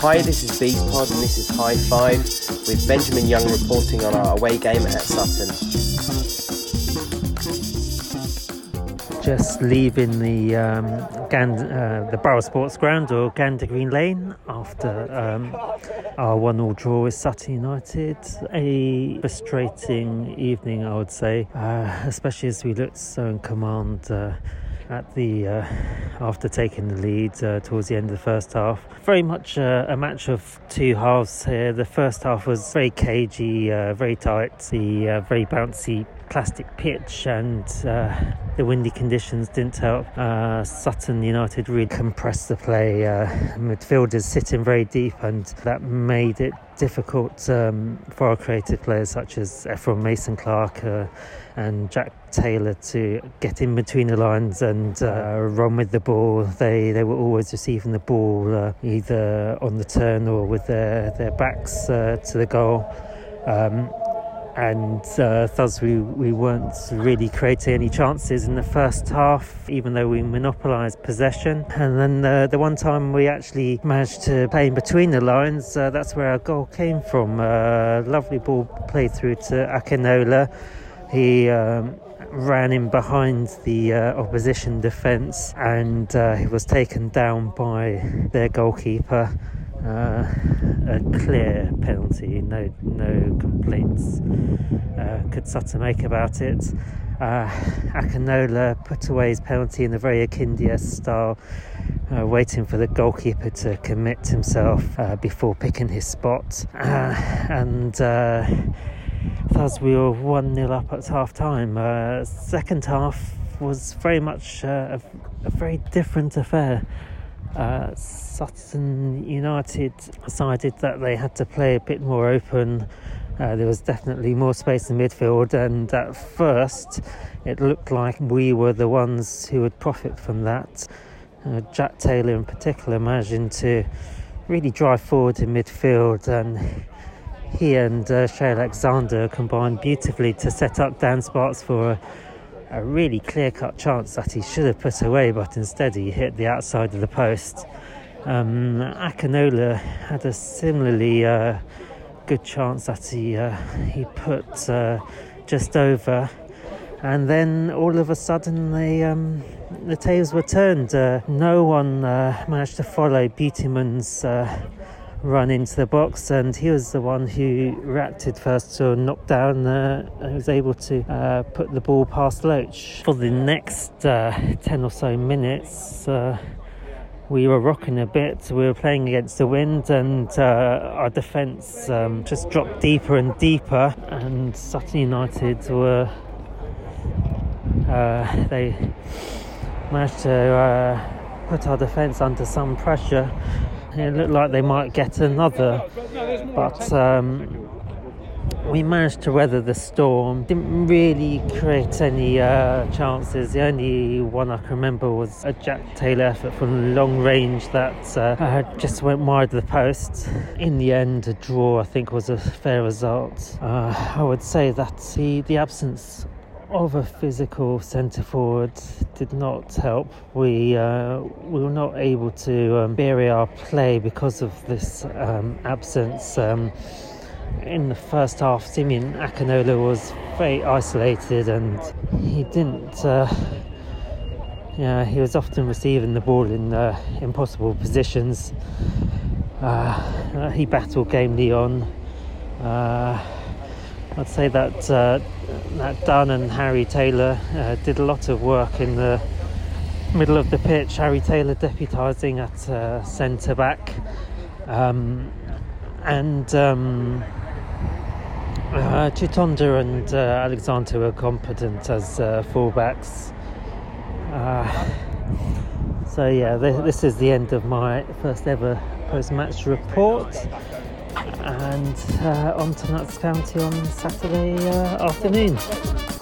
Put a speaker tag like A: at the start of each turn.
A: Hi, this is Bees Pod and this is High Five with Benjamin Young reporting on our away game at Sutton.
B: Just leaving the um, Gand- uh, the Borough Sports Ground or Gander Green Lane after um, our one-all draw with Sutton United. A frustrating evening, I would say, uh, especially as we looked so in command. Uh, at the uh, after taking the lead uh, towards the end of the first half. Very much uh, a match of two halves here. The first half was very cagey, uh, very tight, the uh, very bouncy plastic pitch and uh, the windy conditions didn't help. Uh, Sutton United really compressed the play. Midfielders sitting very deep, and that made it difficult um, for our creative players such as Ephron Mason Clark and Jack Taylor to get in between the lines and uh, run with the ball. They they were always receiving the ball uh, either on the turn or with their their backs to the goal. Um, and uh, thus we, we weren't really creating any chances in the first half, even though we monopolised possession. And then uh, the one time we actually managed to play in between the lines, uh, that's where our goal came from. Uh, lovely ball played through to Akinola. He um, ran in behind the uh, opposition defence and uh, he was taken down by their goalkeeper. Uh, a clear penalty, no no complaints uh, could Sutton make about it. Uh, Akinola put away his penalty in the very Akinola style, uh, waiting for the goalkeeper to commit himself before picking his spot. And uh, thus we were 1 0 up at half time. second half was very much a, a very different affair. Uh, Sutton United decided that they had to play a bit more open. Uh, there was definitely more space in midfield, and at first it looked like we were the ones who would profit from that. Uh, Jack Taylor, in particular, managing to really drive forward in midfield, and he and uh, Shay Alexander combined beautifully to set up Dan Sparkes for a a really clear cut chance that he should have put away, but instead he hit the outside of the post. Um, Akinola had a similarly uh, good chance that he uh, he put uh, just over, and then all of a sudden they, um, the tables were turned. Uh, no one uh, managed to follow Beautyman's uh, run into the box, and he was the one who reacted first to a knockdown uh, and was able to uh, put the ball past Loach. For the next uh, 10 or so minutes, uh, we were rocking a bit. We were playing against the wind, and uh, our defence um, just dropped deeper and deeper. And Sutton United were uh, they managed to put our defence under some pressure it looked like they might get another, but um, we managed to weather the storm. Didn't really create any uh, chances. The only one I can remember was a Jack Taylor effort from long range that uh, just went wide of the post. In the end, a draw I think was a fair result. Uh, I would say that the, the absence of a physical centre forward did not help. We uh, we were not able to um, bury our play because of this um, absence. Um, in the first half, Simeon Akinola was very isolated and he didn't. Uh, yeah, he was often receiving the ball in uh, impossible positions. Uh, he battled gamely on. Uh, I'd say that uh, that Dunn and Harry Taylor uh, did a lot of work in the middle of the pitch. Harry Taylor deputising at uh, centre back, um, and um, uh, Chitonda and uh, Alexander were competent as uh, fullbacks. so yeah, th- this is the end of my first ever post-match report and uh, on to Notts County on Saturday uh, afternoon.